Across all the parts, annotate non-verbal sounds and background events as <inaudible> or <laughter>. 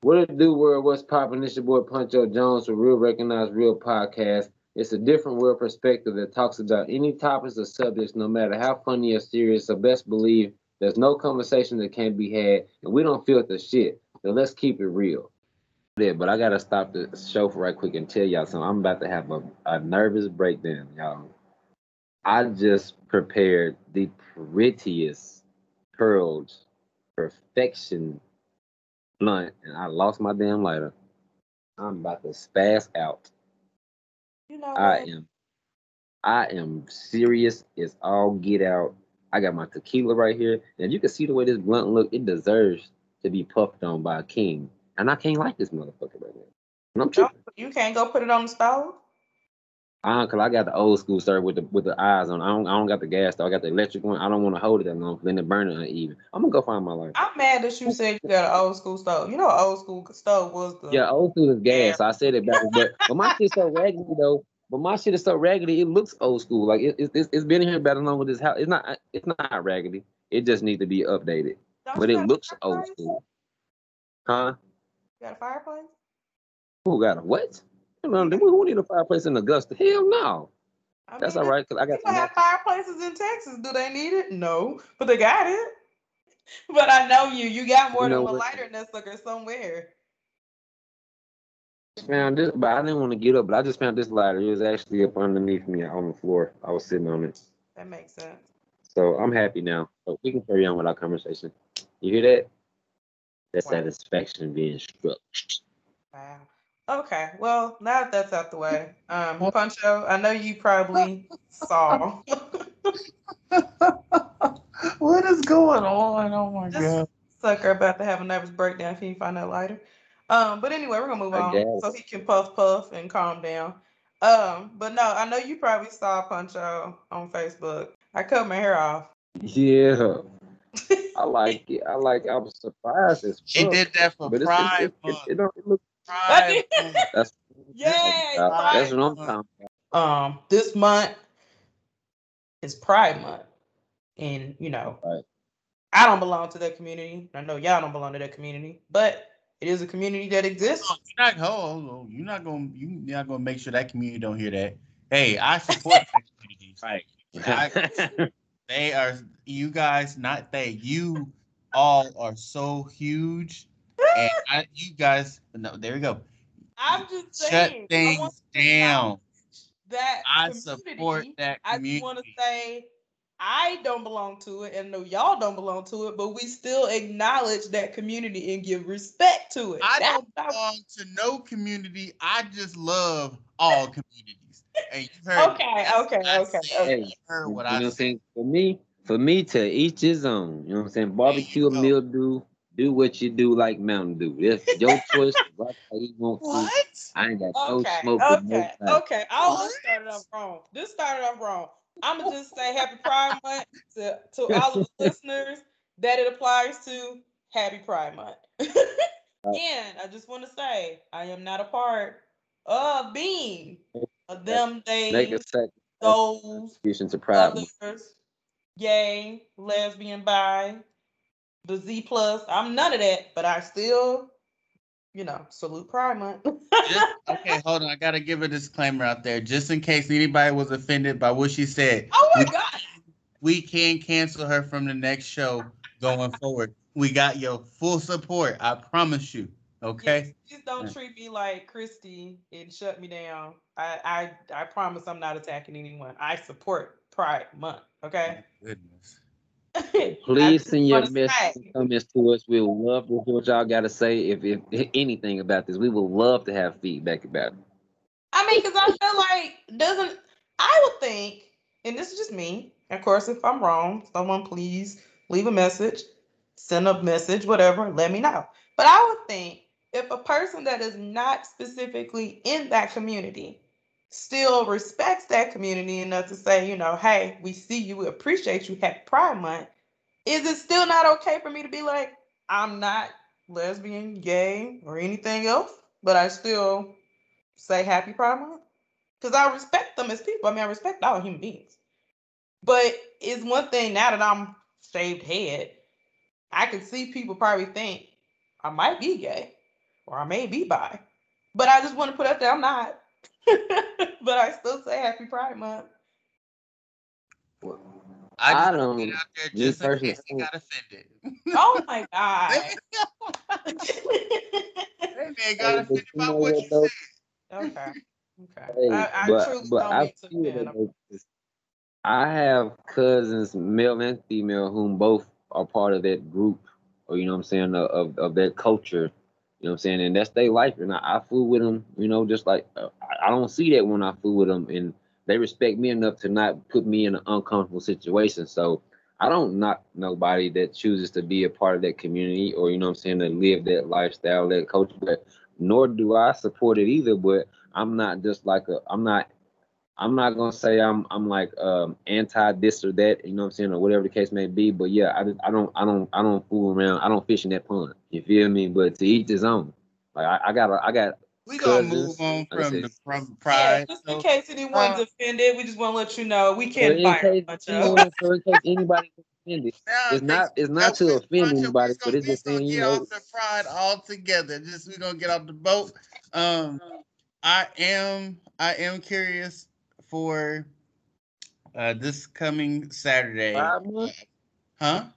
What it do, world? What's poppin'? This your boy Puncho Jones for Real Recognized Real Podcast. It's a different world perspective that talks about any topics or subjects, no matter how funny or serious. So best believe there's no conversation that can't be had, and we don't filter shit. So let's keep it real. Yeah, but I gotta stop the show for right quick and tell y'all something. I'm about to have a, a nervous breakdown, y'all. I just prepared the prettiest curled perfection blunt and I lost my damn lighter. I'm about to spaz out. You know I what? am I am serious It's all get out. I got my tequila right here. And you can see the way this blunt look, it deserves to be puffed on by a king. And I can't like this motherfucker right now. And I'm tripping. you can't go put it on the stove. Uh, cause I got the old school start with the with the eyes on. I don't I don't got the gas stove. I got the electric one. I don't want to hold it that long, because then it burn it uneven. I'm gonna go find my life. I'm mad that you said you got an old school stove. You know, old school stove was the Yeah, old school is gas. So I said it backwards, but but my shit's so raggedy though. But my shit is so raggedy, it looks old school. Like it, it, it's it's been here better long with this house. It's not it's not raggedy. It just needs to be updated. Don't But it looks old school. Huh? You got a fireplace? Who got a what? You know, Who need a fireplace in Augusta? Hell no. I That's mean, all right. Cause I got People have fireplaces in Texas. Do they need it? No, but they got it. <laughs> But I know you. You got more You know than one what? lighter in that sucker somewhere. found this, but I didn't want to get up. But I just found this lighter. It was actually up underneath me on the floor. I was sitting on it. That makes sense. So I'm happy now. So we can carry on with our conversation. You hear that? That Wow. satisfaction being struck. Wow. Okay. Well, now that that's out the way, um, Puncho, I know you probably saw <laughs> what is going on? Oh my this god. sucker about to have a nervous breakdown. Can you find that lighter? Um, but anyway, we're gonna move on so he can puff puff and calm down. Um, but no, I know you probably saw Puncho on Facebook. I cut my hair off. Yeah. <laughs> I like it. I like. I was surprised as She did that for but it's, Pride it's, it's, Month. it, it don't it look. Pride <laughs> That's Yay, That's what I'm Pride talking. um this month is Pride Month, and you know, Right. I don't belong to that community. I know y'all don't belong to that community, but it is a community that exists. Oh, You're not, hold on, you're not gonna you're not gonna make sure that community don't hear that. Hey, I support that community. <laughs> Like I- they are you guys, not they. You all are so huge, and I, you guys. No, there we go. I'm just Shut saying, I things want down. That I support that community. I want to say I don't belong to it, and no, y'all don't belong to it, but we still acknowledge that community and give respect to it. I That's don't belong to no community. I just love all communities. And you heard Okay, that's okay, I okay, said. okay. You heard you what know I what I'm saying? For me, for me to each his own. You know what I'm saying? Barbecue mildew. Do what you do like Mountain Dew. It's your <laughs> choice. Rock how you want to. What? I ain't got no smoke with no okay, fire. okay. I almost What? started off wrong. This started off wrong. I'm gonna just say Happy Pride Month to, to <laughs> all of the listeners that it applies to. Happy Pride Month. <laughs> Uh, and I just want to say I am not a part of being of them. Make They a second those to Pride others, gay, lesbian, bi, the Z plus. I'm none of that, but I still, you know, salute Pride Month. <laughs> Just, okay, hold on. I gotta give a disclaimer out there, just in case anybody was offended by what she said. oh my We- god. We can cancel her from the next show going forward. We got your full support. I promise you. Okay. Yes, please don't treat me like Christy and shut me down. I, I I promise I'm not attacking anyone. I support Pride Month. Okay. Goodness. <laughs> Please send your messages and comments to us. We would love to hear what y'all got to say. If, if anything about this, we would love to have feedback about it. I mean, because I feel like doesn't I would think, and this is just me. Of course, if I'm wrong, someone please leave a message, send a message, whatever, let me know. But I would think if a person that is not specifically in that community still respects that community enough to say, you know, hey, we see you, we appreciate you, happy Pride Month, is it still not okay for me to be like, I'm not lesbian, gay, or anything else, but I still say happy Pride Month? because I respect them as people. I mean, I respect all human beings. But it's one thing now that I'm shaved head, I can see people probably think I might be gay or I may be bi. But I just want to put out there I'm not. <laughs> but I still say happy Pride Month. I, I just don't- put it out there this just in person- case he got offended. Oh my <laughs> god. Hey man, got but offended by what what, you though? said. okay. Okay. Hey, I, I but truly but don't I mean to feel offend. that though, I have cousins, male and female, whom both are part of that group, or you know what I'm saying, of of, of that culture. You know what I'm saying, and that's their life, and I, I fool with them. You know, just like uh, I, don't see that when I fool with them, and they respect me enough to not put me in an uncomfortable situation. So I don't knock nobody that chooses to be a part of that community, or you know what I'm saying, to live that lifestyle, that culture. But nor do I support it either. But I'm not just like a I'm not I'm not gonna say I'm I'm like um anti this or that, you know what I'm saying, or whatever the case may be. But yeah, I just, I don't I don't I don't fool around. I don't fish in that pond. You feel me? But to each his own. Like I, I got a, I got We gonna Cousins, move on like from said, the from Yeah, pride. just so- in case anyone's uh, offended, we just want to let you know we can't in fire a case bunch of. anyone, so in case anybody offended, <laughs> Now, it's not it's not to offend anybody, but gonna- it's just gonna saying, you know, off the pride altogether. Just we gonna get off the boat. Um, I am I am curious for uh this coming Saturday. Pride Huh? <laughs>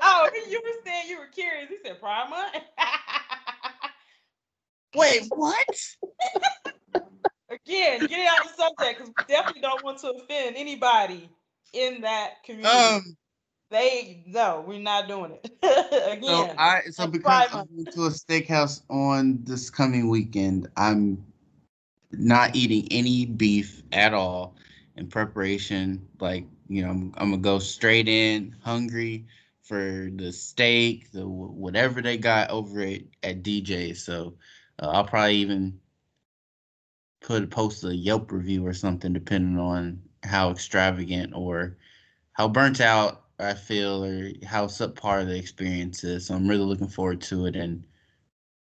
Oh, you were saying you were curious. He said Pride Month. <laughs> Wait, what? <laughs> Again, get out of the subject because we definitely don't want to offend anybody in that community. Um, they no, we're not doing it. so Again, I so because I Month. went to a steakhouse on this coming weekend, I'm not eating any beef at all in preparation. Like you know, I'm, I'm gonna go straight in hungry for the steak, the whatever they got over at at DJ. So uh, I'll probably even put post a Yelp review or something, depending on how extravagant or how burnt out I feel or how subpar the experience is. So I'm really looking forward to it and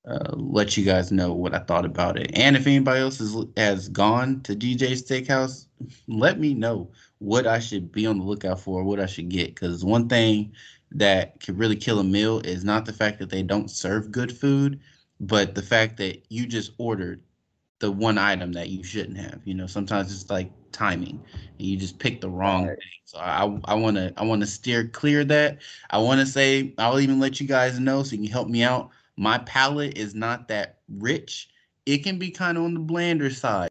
uh, let you guys know what I thought about it. And if anybody else has has gone to DJ Steakhouse, let me know what I should be on the lookout for, what I should get. Because one thing that could really kill a meal is not the fact that they don't serve good food, but the fact that you just ordered the one item that you shouldn't have. You know, sometimes it's like timing, and you just pick the wrong Right. thing. So I I want to I want to steer clear of that. I want to say I'll even let you guys know so you can help me out. My palate is not that rich. It can be kind of on the blander side.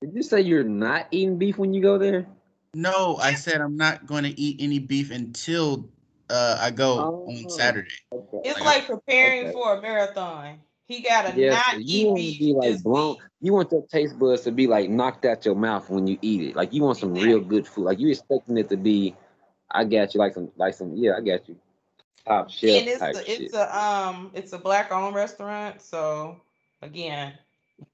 Did you say you're not eating beef when you go there? No, I said I'm not going to eat any beef until uh, I go on Oh. Saturday. Okay. It's Like, like preparing okay. for a marathon. He gotta Yes, not so eat you want beef to be like this blown. You want your taste buds to be like knocked out your mouth when you eat it. Like you want some real good food. Like you expecting it to be. I got you. Like some, like some. Yeah, I got you. Top shelf and it's type a, shit. it's a um it's a black owned restaurant. So again,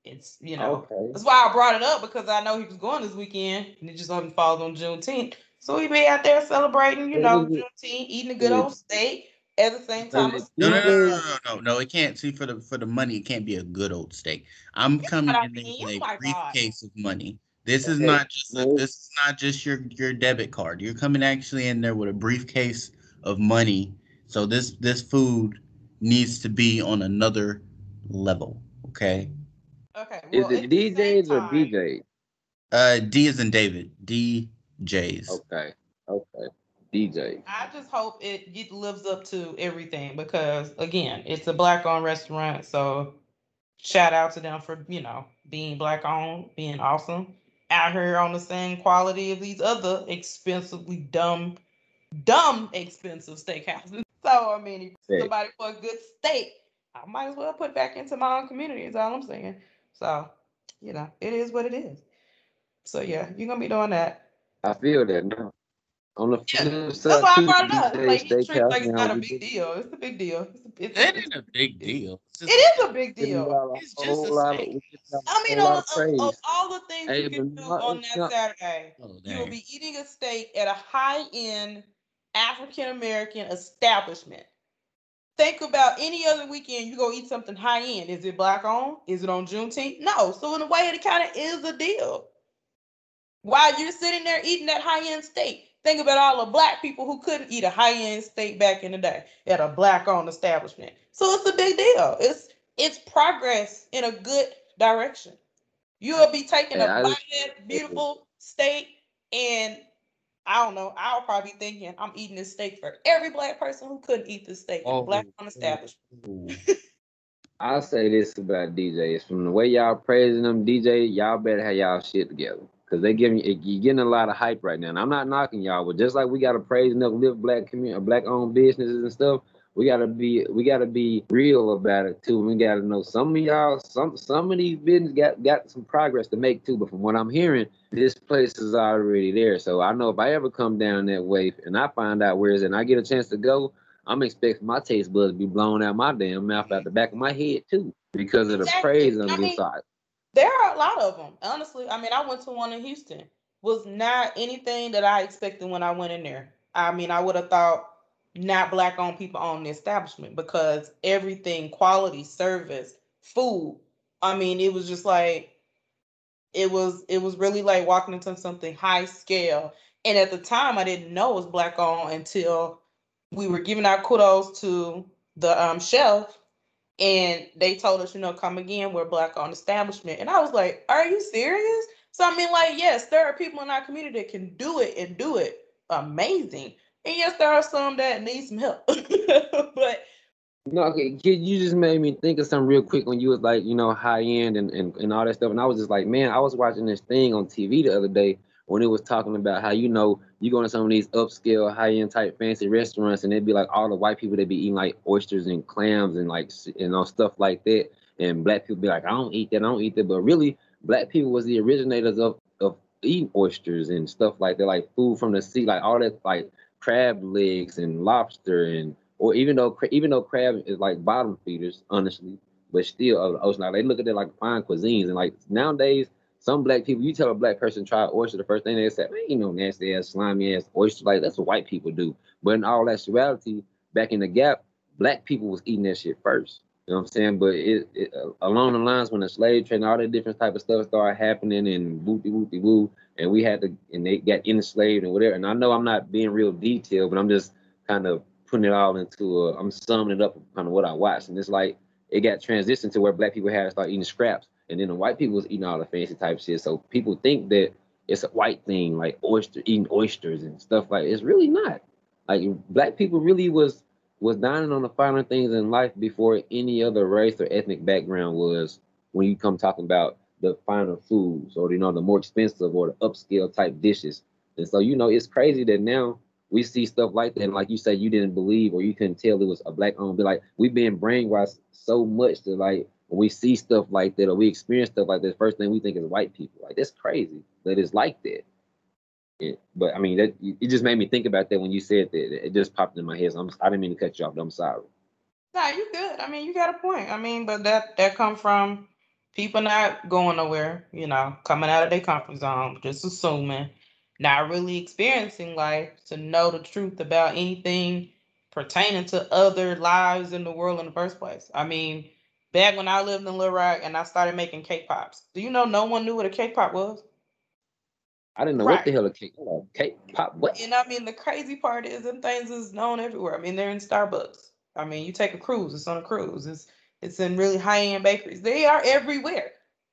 it's you know okay. that's why I brought it up because I know he was going this weekend and it just only falls on Juneteenth. So he be out there celebrating, you know, is it? Juneteenth, eating a good old steak at the same time. Is as it No, no, no, no, no, no, no, no. It can't. See, for the for the money, it can't be a good old steak. I'm coming in there with Oh a my God. briefcase of money. This is not just a, this is not just your your debit card. You're coming actually in there with a briefcase of money. So this this food needs to be on another level. Okay. Okay. Is it at the DJs or time- DJ? Uh, D is in David. DJs. Okay. Okay. DJ. I just hope it, it lives up to everything because again, it's a black owned restaurant. So shout out to them for, you know, being black owned, being awesome. Out here on the same quality of these other expensively dumb, dumb expensive steakhouses. So I mean, if Right. somebody for a good steak, I might as well put it back into my own community, is all I'm saying. So, you know, it is what it is. So yeah, you're gonna be doing that. I feel that now. On the Yeah, flip That's side, why I brought it up. Like he treats Steakhouse like it's not a big deal. It's a big deal. It's a, it's It a, ain't a big deal. It's it is a big deal. It's just a lot of- steak. we give y'all a I mean, whole of, of of, all the things Hey, you can do on that Saturday, Oh, you will be eating a steak at a high end African American establishment. think about any other weekend you go eat something high end. Is it black owned? Is it on Juneteenth? No. So in a way, it kind of is a deal. While you're sitting there eating that high end steak, think about all the black people who couldn't eat a high end steak back in the day at a black owned establishment. So it's a big deal. It's it's progress in a good direction. You'll be taking yeah, a bite beautiful steak and I don't know. I'll probably be thinking I'm eating this steak for every black person who couldn't eat this steak oh, black on establishment. I'll say this about DJs. From the way y'all praising them, DJ, y'all better have y'all shit together. Cause they giving you getting a lot of hype right now. And I'm not knocking y'all, but just like we gotta praise and uplift black community black owned businesses and stuff, we gotta be we gotta be real about it too. We gotta know some of y'all, some some of these business got got some progress to make too. But from what I'm hearing, this place is already there. So I know if I ever come down that way and I find out where is it and I get a chance to go, I'm expecting my taste buds to be blown out my damn mouth out the back of my head too. Because of the exactly. praise on this side. There are a lot of them. Honestly, I mean I went to one in Houston. Was not anything that I expected when I went in there. I mean, I would have thought not black owned people own the establishment because everything quality service food i mean it was just like it was it was really like walking into something high scale. And at the time i didn't know it was black owned until we were giving our kudos to the um, chef and they told us you know come again we're black owned establishment. And i was like are you serious? So i mean like yes there are people in our community that can do it and do it amazing and yes, there are some that need some help. <laughs> but no, okay, you just made me think of something real quick when you was like, you know, high end and, and, and all that stuff. And I was just like, man, I was watching this thing on TV the other day when it was talking about how, you know, you go to some of these upscale, high end type fancy restaurants and it'd be like all the white people that be eating like oysters and clams and like, you know, stuff like that. And black people be like, I don't eat that, I don't eat that. But really, black people was the originators of, of eating oysters and stuff like that, like food from the sea, like all that, like crab legs and lobster and or even though even though crab is like bottom feeders, honestly, but still of the ocean. Like they look at it like fine cuisines and like nowadays. Some black people, you tell a black person try oyster, the first thing they say, man, you know, nasty ass, slimy ass oyster. Like that's what white people do. But in all actuality, back in the gap, black people was eating that shit first. You know what I'm saying? But it, it uh, along the lines when the slave trade and all that different type of stuff started happening and wooty wooty woo, and we had to and they got enslaved and whatever. And I know I'm not being real detailed, but I'm just kind of putting it all into a, I'm summing it up kind of what I watched. And it's like it got transitioned to where black people had to start eating scraps. And then the white people was eating all the fancy type shit. So people think that it's a white thing, like oyster eating oysters and stuff like it's really not. Like black people really was was dining on the finer things in life before any other race or ethnic background was when you come talking about the finer foods or you know the more expensive or the upscale type dishes. And so you know it's crazy that now we see stuff like that. And like you said, you didn't believe or you couldn't tell it was a black owned. But like we've been brainwashed so much that like when we see stuff like that or we experience stuff like this, first thing we think is white people. Like that's crazy that it's like that. It, but I mean, that it just made me think about that when you said that. It just popped in my head. So I'm, I didn't mean to cut you off. I'm sorry. No, you good. I mean, you got a point. I mean, but that that come from people not going nowhere. You know, coming out of their comfort zone, just assuming, not really experiencing life to know the truth about anything pertaining to other lives in the world in the first place. I mean, back when I lived in Little Rock and I started making cake pops, do you know no one knew what a cake pop was? I didn't know right. what the hell a cake, cake pop. What? And I mean, the crazy part is, them things is known everywhere. I mean, they're in Starbucks. I mean, you take a cruise, it's on a cruise. It's it's in really high end bakeries. They are everywhere.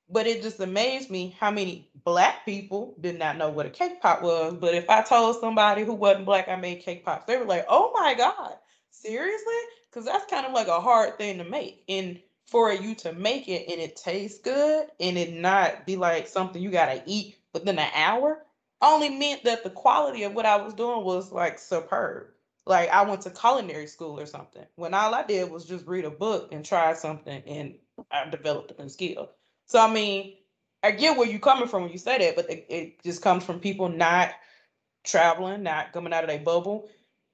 But it just amazed me how many black people did not know what a cake pop was. But if I told somebody who wasn't black I made cake pops, they were like, "Oh my god, seriously?" Because that's kind of like a hard thing to make. And for you to make it and it tastes good and it not be like something you gotta eat within an hour only meant that the quality of what I was doing was like superb. Like I went to culinary school or something. When all I did was just read a book and try something and I developed a skill. So I mean, I get where you're coming from when you say that, but it, it just comes from people not traveling, not coming out of their bubble.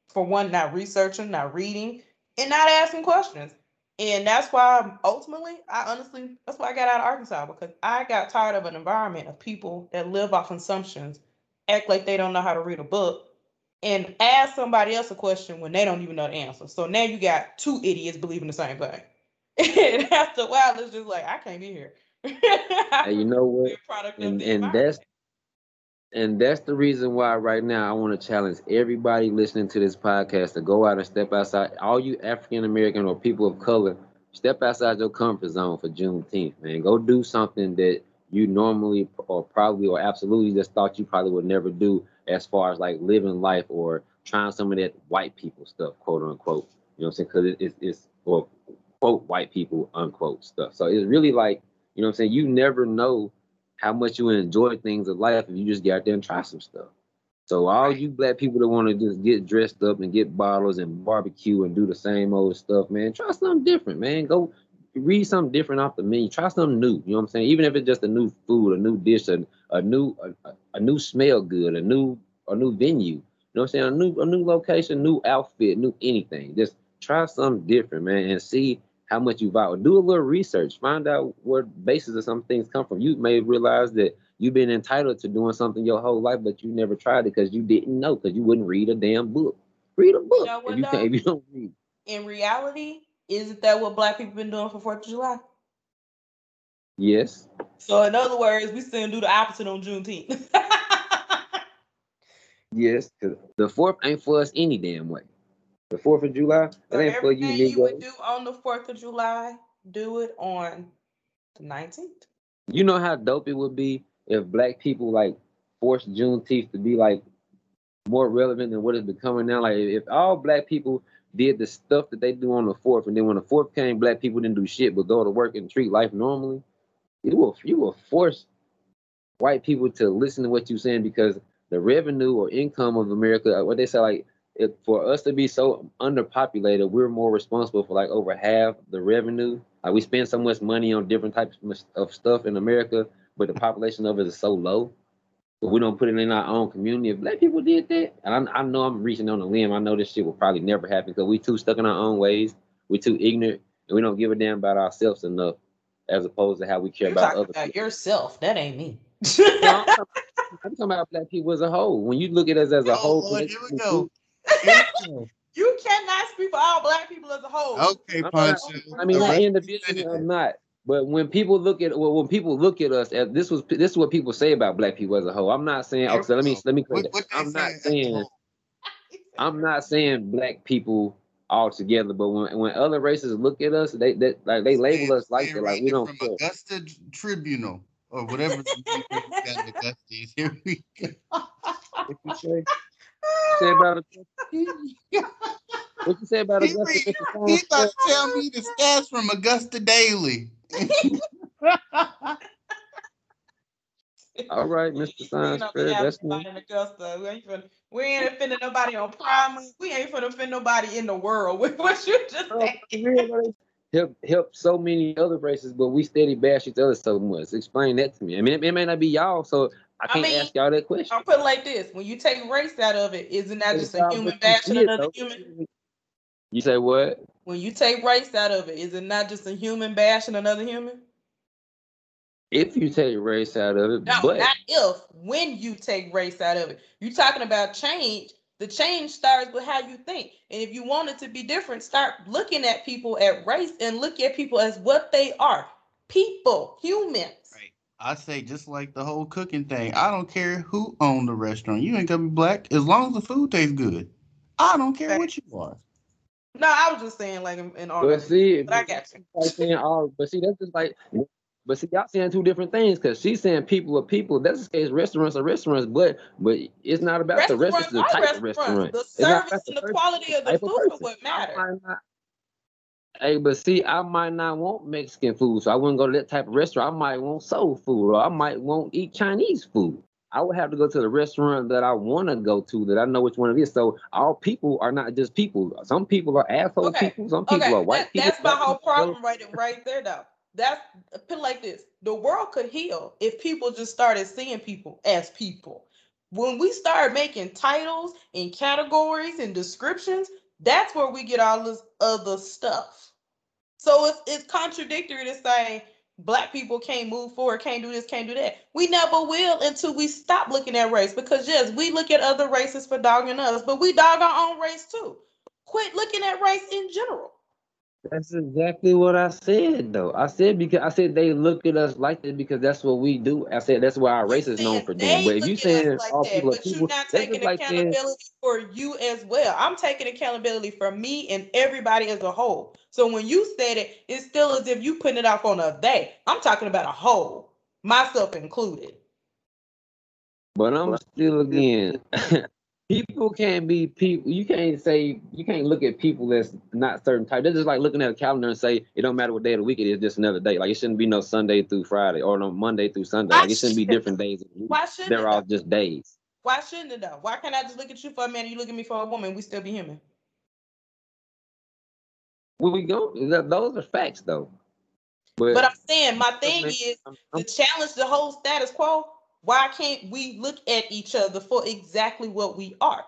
For one, not researching, not reading, and not asking questions. And that's why ultimately, I honestly, that's why I got out of Arkansas because I got tired of an environment of people that live off assumptions, act like they don't know how to read a book, and ask somebody else a question when they don't even know the answer. So now you got two idiots believing the same thing. <laughs> and after a while, it's just like I can't be here. <laughs> Hey, you know what? <laughs> And and that's and that's the reason why right now I want to challenge everybody listening to this podcast to go out and step outside. All you African American or people of color, step outside your comfort zone for Juneteenth, man. Go do something that you normally or probably or absolutely just thought you probably would never do as far as like living life or trying some of that white people stuff, quote unquote. You know what I'm saying? Because it, it's, it's or quote white people unquote stuff. So it's really like, you know what I'm saying? You never know how much you enjoy things of life if you just get out there and try some stuff. So all you black people that want to just get dressed up and get bottles and barbecue and do the same old stuff, man, try something different, man. Go read something different off the menu. Try something new. You know what I'm saying? Even if it's just a new food, a new dish, a, a new a, a new smell good, a new a new venue. You know what I'm saying? A new a new location, new outfit, new anything. Just try something different, man, and see how much you value. Do a little research. Find out where basis of some things come from. You may realize that you've been entitled to doing something your whole life, but you never tried it because you didn't know because you wouldn't read a damn book. Read a book. You know if you, can, if you don't read. In reality, isn't that what black people been doing for Fourth of July? Yes. So in other words, we still do the opposite on Juneteenth. <laughs> yes, because the fourth ain't for us any damn way. The Fourth of July, so ain't for you. you would do on the Fourth of July, do it on the nineteenth. You know how dope it would be if black people like forced Juneteenth to be like more relevant than what it's becoming now. Like if all black people did the stuff that they do on the fourth, and then when the fourth came, black people didn't do shit but go to work and treat life normally. You will you will force white people to listen to what you're saying because the revenue or income of America, what they say, like if for us to be so underpopulated, we're more responsible for like over half the revenue. Like we spend so much money on different types of stuff in America, but the population of it is so low. But we don't put it in our own community. If black people did that, and I, I know I'm reaching on a limb, I know this shit will probably never happen because we too stuck in our own ways. We're too ignorant, and we don't give a damn about ourselves enough, as opposed to how we care You're about other about people. yourself. That ain't me. <laughs> I'm, talking about black people as a whole. When you look at us as a oh, whole, Lord, here we go. <laughs> you cannot speak for all black people as a whole. Okay, punch. I mean, not individually or not. But when people look at well, when people look at us, this was this is what people say about black people as a whole. I'm not saying. Okay, let me let me. What, what I'm not saying. I'm not saying black people all together, but when when other races look at us, they they like they label us like that, like we don't. From Augusta Tribunal or whatever Augusta. Here we go. What you say? about Augusta? What you say about Augusta? He, he thought to tell me the stats from Augusta Daily. <laughs> All right, Mr. Science Fair. That's me. Augusta. We ain't, finna, we ain't offending nobody on Prime. We ain't finna offend nobody in the world <laughs> with what you just oh, said. Help, help so many other races, but we steady bash each other so much. Explain that to me. I mean, it, it may not be y'all, so I can't I mean, ask y'all that question. I'll put it like this: When you take race out of it, isn't that just a human bashing another human? You say what? When you take race out of it, is it not just a human bashing another human? If you take race out of it, no, but not if. When you take race out of it, you're talking about change. The change starts with how you think, and if you want it to be different, start looking at people at race and look at people as what they are: people, humans. Right. I say just like the whole cooking thing. I don't care who owned the restaurant. You ain't gonna be black as long as the food tastes good. I don't care what you are. No, I was just saying like in, in all. But see, but I got you. Like saying all, but see, that's just like. But see, y'all saying two different things because she's saying people are people. That's the case. Restaurants are restaurants, but but it's not about the restaurant, the type of restaurant. The service and the, the quality of the food is what matters. Hey, but see, I might not want Mexican food, so I wouldn't go to that type of restaurant. I might want soul food, or I might want eat Chinese food. I would have to go to the restaurant that I want to go to, that I know which one it is. So all people are not just people. Some people are asshole okay. people. Some people okay. are white that, people. That's my whole <laughs> problem right, right there, though. That's put like this: the world could heal if people just started seeing people as people. When we start making titles and categories and descriptions, that's where we get all this other stuff. So it's, it's contradictory to say black people can't move forward, can't do this, can't do that. We never will until we stop looking at race. Because yes, we look at other races for dogging us, but we dog our own race too. Quit looking at race in general. That's exactly what I said, though. I said because I said they look at us like that because that's what we do. I said that's why our race is known for doing. But if you saying like all that, people are but people, you're not taking just like accountability for you as well. I'm taking accountability for me and everybody as a whole. So when you said it, it's still as if you putting it off on a they. I'm talking about a whole, myself included. But I'm still again. <laughs> people can't be people. You can't say you can't look at people that's not certain type. That's just like looking at a calendar and say it don't matter what day of the week it is, just another day. Like it shouldn't be no Sunday through Friday or no Monday through Sunday. Why Like it shouldn't be different days. of the week. Why shouldn't They're all just days. Why shouldn't it though? Why can't I just look at you for a man and you look at me for a woman? We still be human. Well, we go. th- Those are facts, though. But, But I'm saying my thing is to challenge the whole status quo. Why can't we look at each other for exactly what we are?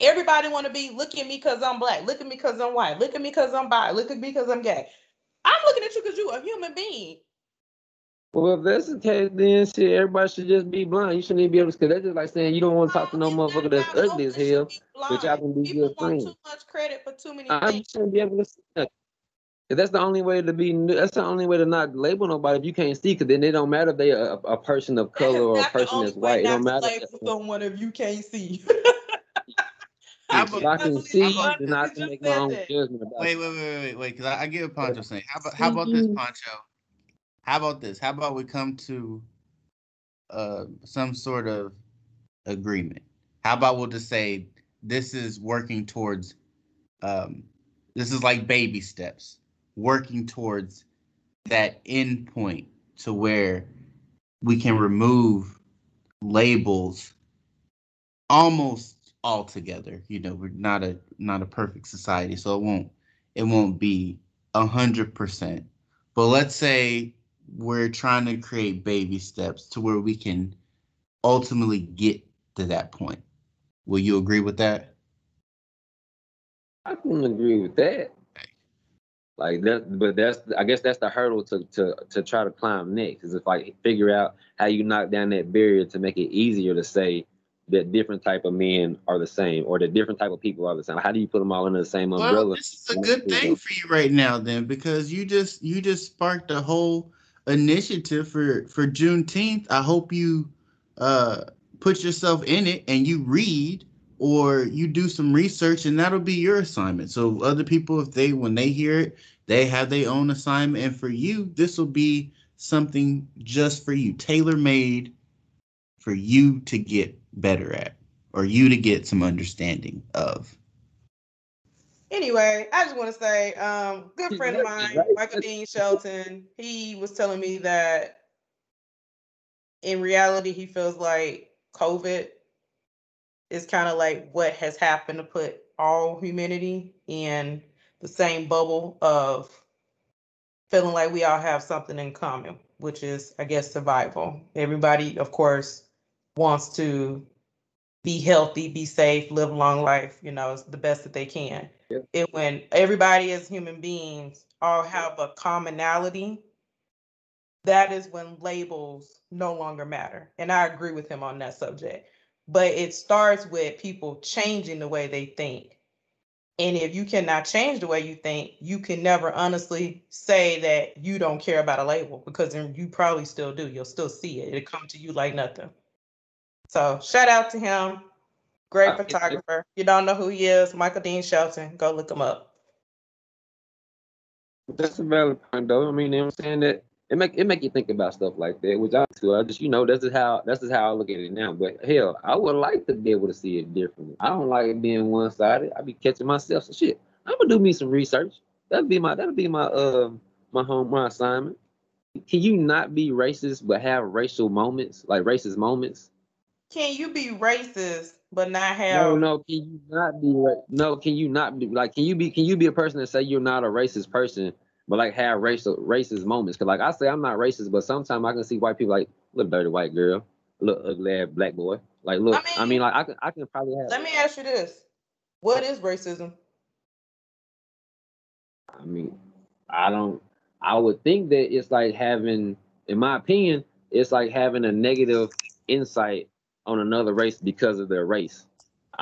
Everybody want to be look at me because I'm black, look at me because I'm white, look at me because I'm bi, look at me because I'm gay. I'm looking at you because you're a human being. Well, if that's the case, then shit, everybody should just be blind. You shouldn't even be able to, because that's just like saying you don't want to talk to no motherfucker that's ugly as hell, but y'all can be People good want friends. too much credit for too many I things. shouldn't be able to see that. 'Cause That's the only way to be. That's the only way to not label nobody if you can't see. Because then it don't matter if they a, a person of color or a person only that's way white. It not don't matter. label someone if you can't see. <laughs> How If about- I can see, you then I just can make my own judgment about Wait, it. wait, wait, wait, wait, wait, because I, I get what Puncho's saying. How about how about this. Puncho? How about this? How about we come to uh some sort of agreement? How about we'll just say this is working towards um this is like baby steps, working towards that end point to where we can remove labels almost altogether. You know, we're not a not a perfect society, so it won't it won't be a hundred percent. But let's say we're trying to create baby steps to where we can ultimately get to that point. Will you agree with that? I can agree with that. Like that, but that's I guess that's the hurdle to to to try to climb next. Is if like figure out how you knock down that barrier to make it easier to say that different type of men are the same or that different type of people are the same. How do you put them all under the same umbrella? Well, this is a good thing for you right now, then, because you just you just sparked a whole initiative for for Juneteenth. I hope you uh put yourself in it and you read or you do some research, and that'll be your assignment. So other people, if they when they hear it, they have their own assignment, and for you, this will be something just for you, tailor made for you to get better at or you to get some understanding of. Anyway, I just want to say, um, good friend of mine. Michael Dean Shelton, he was telling me that in reality, he feels like COVID is kind of like what has happened to put all humanity in the same bubble of feeling like we all have something in common, which is, I guess, survival. Everybody, of course, wants to be healthy, be safe, live a long life, you know, the best that they can. Yep. And when everybody as human beings all have a commonality, that is when labels no longer matter. And I agree with him on that subject. But it starts with people changing the way they think. And if you cannot change the way you think, you can never honestly say that you don't care about a label because then you probably still do. You'll still see it. It'll come to you like nothing. So shout out to him. Great Uh, it- it- photographer. You don't know who he is, Michael Dean Shelton. Go look him up. That's a valid point, though. I mean, you know I'm saying that it make it make you think about stuff like that, which I do. I just you know that's just how that's just how I look at it now. But hell, I would like to be able to see it differently. I don't like it being one sided. I be catching myself some shit. I'm gonna do me some research. That'd be my that'd be my uh my home my assignment. Can you not be racist but have racial moments like racist moments? Can you be racist but not have No, no. Can you not be no? Can you not be like? Can you be? Can you be a person that say you're not a racist person, but like have racial racist moments? Cause like I say I'm not racist, but sometimes I can see white people like little dirty white girl, little ugly ass black boy. Like look, I mean, I mean- like I can I can probably have. Let me ask you this. What is racism? I mean, I don't. I would think that it's like having, in my opinion, it's like having a negative insight on another race because of their race.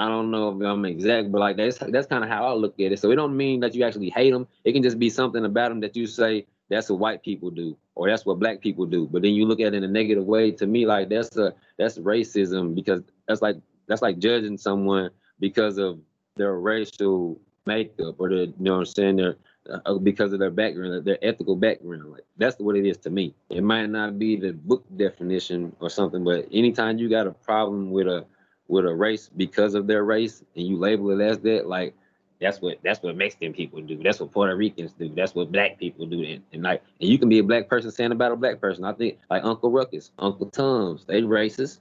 I don't know if I'm exact, but like that's that's kind of how I look at it. So it don't mean that you actually hate them. It can just be something about them that you say that's what white people do or that's what black people do. But then you look at it in a negative way. To me, like that's a that's racism because that's like that's like judging someone because of their racial makeup or the you know what I'm saying their uh, because of their background, their ethical background. Like that's what it is to me. It might not be the book definition or something, but anytime you got a problem with a with a race because of their race and you label it as that, like that's what that's what Mexican people do. That's what Puerto Ricans do. That's what black people do. And, and like and you can be a black person saying about a black person. I think like Uncle Ruckus, Uncle Tom's, they racist.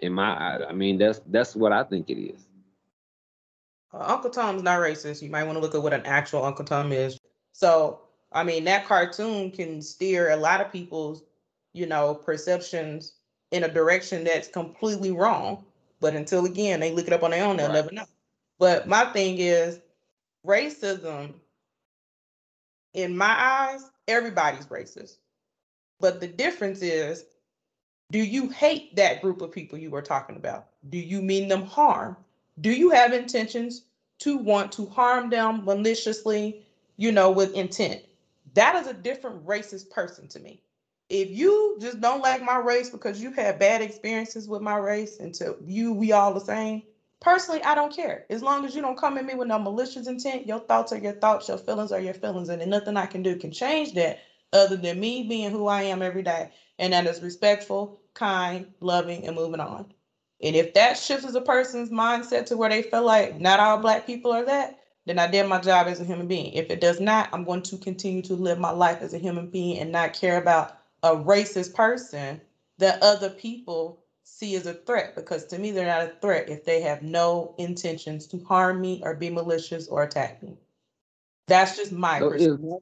In my I mean that's that's what I think it is. Uh, Uncle Tom's not racist. You might want to look at what an actual Uncle Tom is. So, I mean, that cartoon can steer a lot of people's, you know, perceptions in a direction that's completely wrong. But until again, they look it up on their own, they'll Right. never know. But my thing is racism, in my eyes, everybody's racist. But the difference is, do you hate that group of people you were talking about? Do you mean them harm? Do you have intentions to want to harm them maliciously, you know, with intent? That is a different racist person to me. If you just don't like my race because you've had bad experiences with my race and to you, we all the same. Personally, I don't care. As long as you don't come at me with no malicious intent, your thoughts are your thoughts, your feelings are your feelings, and nothing I can do can change that other than me being who I am every day. And that is respectful, kind, loving, and moving on. And if that shifts a person's mindset to where they feel like not all black people are that, then I did my job as a human being. If it does not, I'm going to continue to live my life as a human being and not care about a racist person that other people see as a threat because to me they're not a threat if they have no intentions to harm me or be malicious or attack me. That's just my So perspective. is,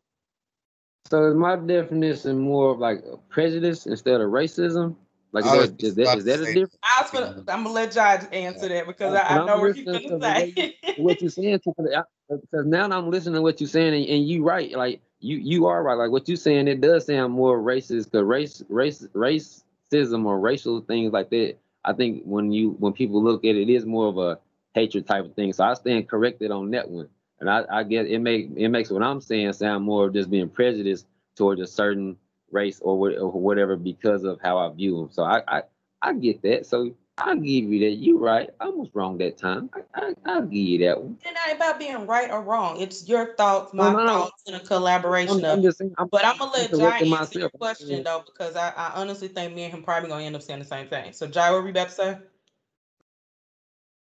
so is my definition more of like a prejudice instead of racism? Like is that, is just that, about is to that a say- difference? I was gonna, I'm gonna let Judge answer that because uh, I, I I'm know what he's listening gonna say. what you're saying because uh, now I'm listening to what you're saying and, and you right like you you are right. Like what you're saying it does sound more racist because race race racism or racial things like that I think when you when people look at it, it is more of a hatred type of thing. So I stand corrected on that one. And I I guess it make it makes what I'm saying sound more of just being prejudiced towards a certain race or, or whatever because of how I view them. So I I, I get that. So I'll give you that. You're right. I was wrong that time. I, I, I'll give you that one. It's not about being right or wrong. It's your thoughts, my No, no, no. thoughts, and a collaboration I'm, of I'm just saying. I'm, But I'm gonna let Jai correcting answer your myself. question though, because I, I honestly think me and him probably gonna end up saying the same thing. So Jai, what were you about to say?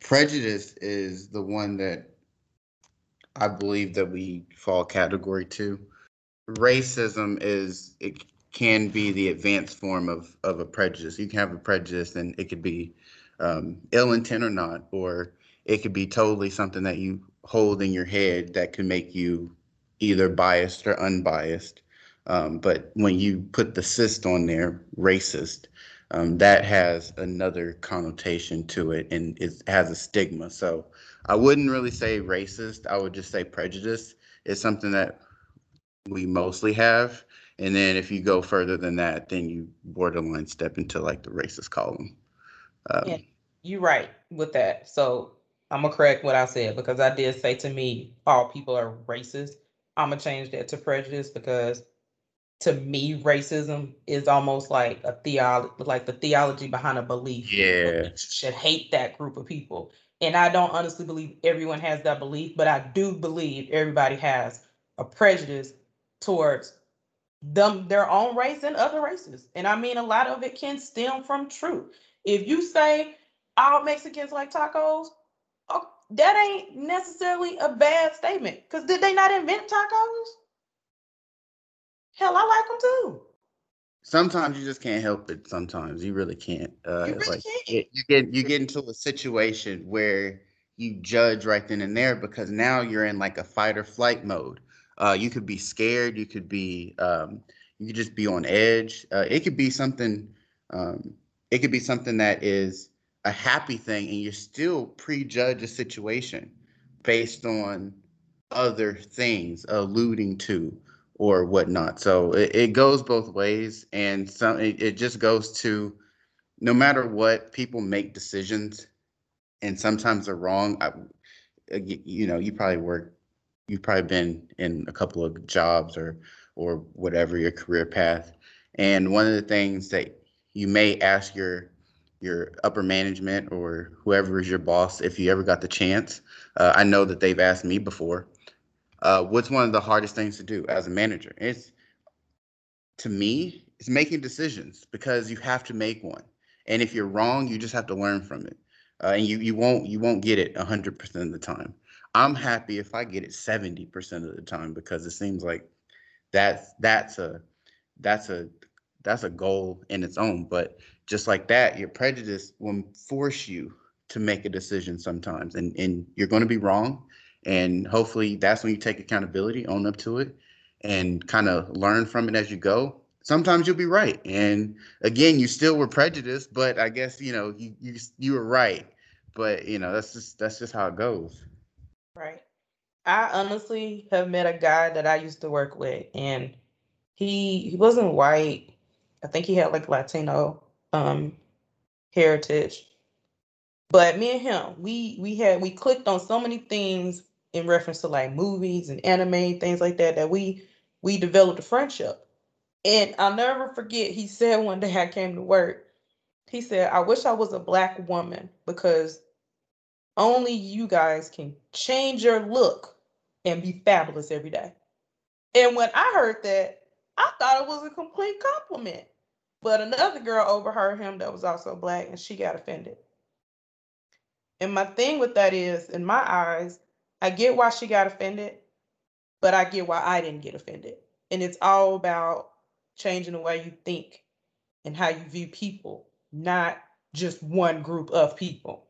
prejudice is the one that I believe that we fall category to. Racism is it can be the advanced form of of a prejudice. You can have a prejudice and it could be um, ill intent or not, or it could be totally something that you hold in your head that can make you either biased or unbiased. Um, but when you put the cyst on there, racist, um, that has another connotation to it and it has a stigma. So I wouldn't really say racist. I would just say prejudice is something that we mostly have. And then if you go further than that, then you borderline step into like the racist column. Um, Yeah. you're right with that. So I'm gonna correct what I said because I did say to me, all people are racist. I'm gonna change that to prejudice because to me, racism is almost like a theology, like the theology behind a belief. Yeah. you should hate that group of people. And I don't honestly believe everyone has that belief, but I do believe everybody has a prejudice towards them, their own race and other races. And I mean, a lot of it can stem from truth. If you say all Mexicans like tacos, oh, that ain't necessarily a bad statement. Because did they not invent tacos? Hell, I like them too. Sometimes you just can't help it. Sometimes you really can't. Uh, You really like can't. you get you get into a situation where you judge right then and there because now you're in like a fight or flight mode. Uh, you could be scared. You could be um, you could just be on edge. Uh, it could be something. Um, it could be something that is a happy thing, and you still prejudge a situation based on other things alluding to or whatnot. So it, it goes both ways, and some it, it just goes to no matter what people make decisions, and sometimes they're wrong. I, you know, you probably work, you've probably been in a couple of jobs or or whatever your career path, and one of the things that you may ask your your upper management or whoever is your boss if you ever got the chance. Uh, I know that they've asked me before. Uh, what's one of the hardest things to do as a manager? It's to me, it's making decisions because you have to make one. And if you're wrong, you just have to learn from it. Uh, and you you won't you won't get it 100% of the time. I'm happy if I get it 70% of the time because it seems like that's that's a that's a that's a goal in its own. But just like that, your prejudice will force you to make a decision sometimes, and and you're going to be wrong. And hopefully, that's when you take accountability, own up to it, and kind of learn from it as you go. Sometimes you'll be right, and again, you still were prejudiced, but I guess you know you you you were right. But you know that's just that's just how it goes. Right. I honestly have met a guy that I used to work with, and he he wasn't white. I think he had like Latino um heritage. But me and him, we we had we clicked on so many things in reference to like movies and anime, things like that, that we we developed a friendship. And I'll never forget, he said one day I came to work, he said, I wish I was a black woman because only you guys can change your look and be fabulous every day. And when I heard that, I thought it was a complete compliment. But another girl overheard him that was also black and she got offended. And my thing with that is, in my eyes, I get why she got offended, but I get why I didn't get offended. And it's all about changing the way you think and how you view people, not just one group of people.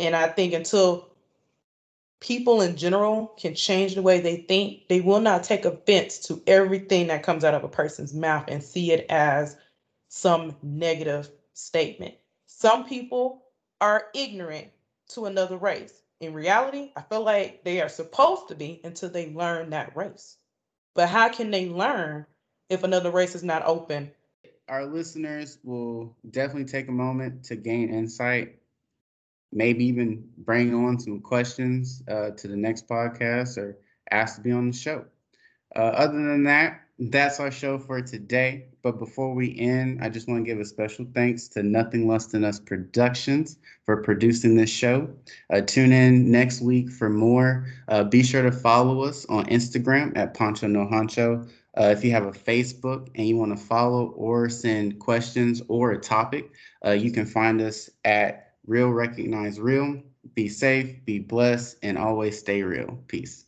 And I think until people in general can change the way they think, they will not take offense to everything that comes out of a person's mouth and see it as some negative statement. Some people are ignorant to another race. In reality, I feel like they are supposed to be until they learn that race. But how can they learn if another race is not open? Our listeners will definitely take a moment to gain insight maybe even bring on some questions uh, to the next podcast or ask to be on the show. Uh, other than that, that's our show for today. But before we end, I just want to give a special thanks to Nothing Less Than Us Productions for producing this show. Uh, tune in next week for more. Uh, be sure to follow us on Instagram at Puncho No Honcho. Uh, if you have a Facebook and you want to follow or send questions or a topic, uh, you can find us at Real recognize real. Be safe, be blessed, and always stay real. Peace.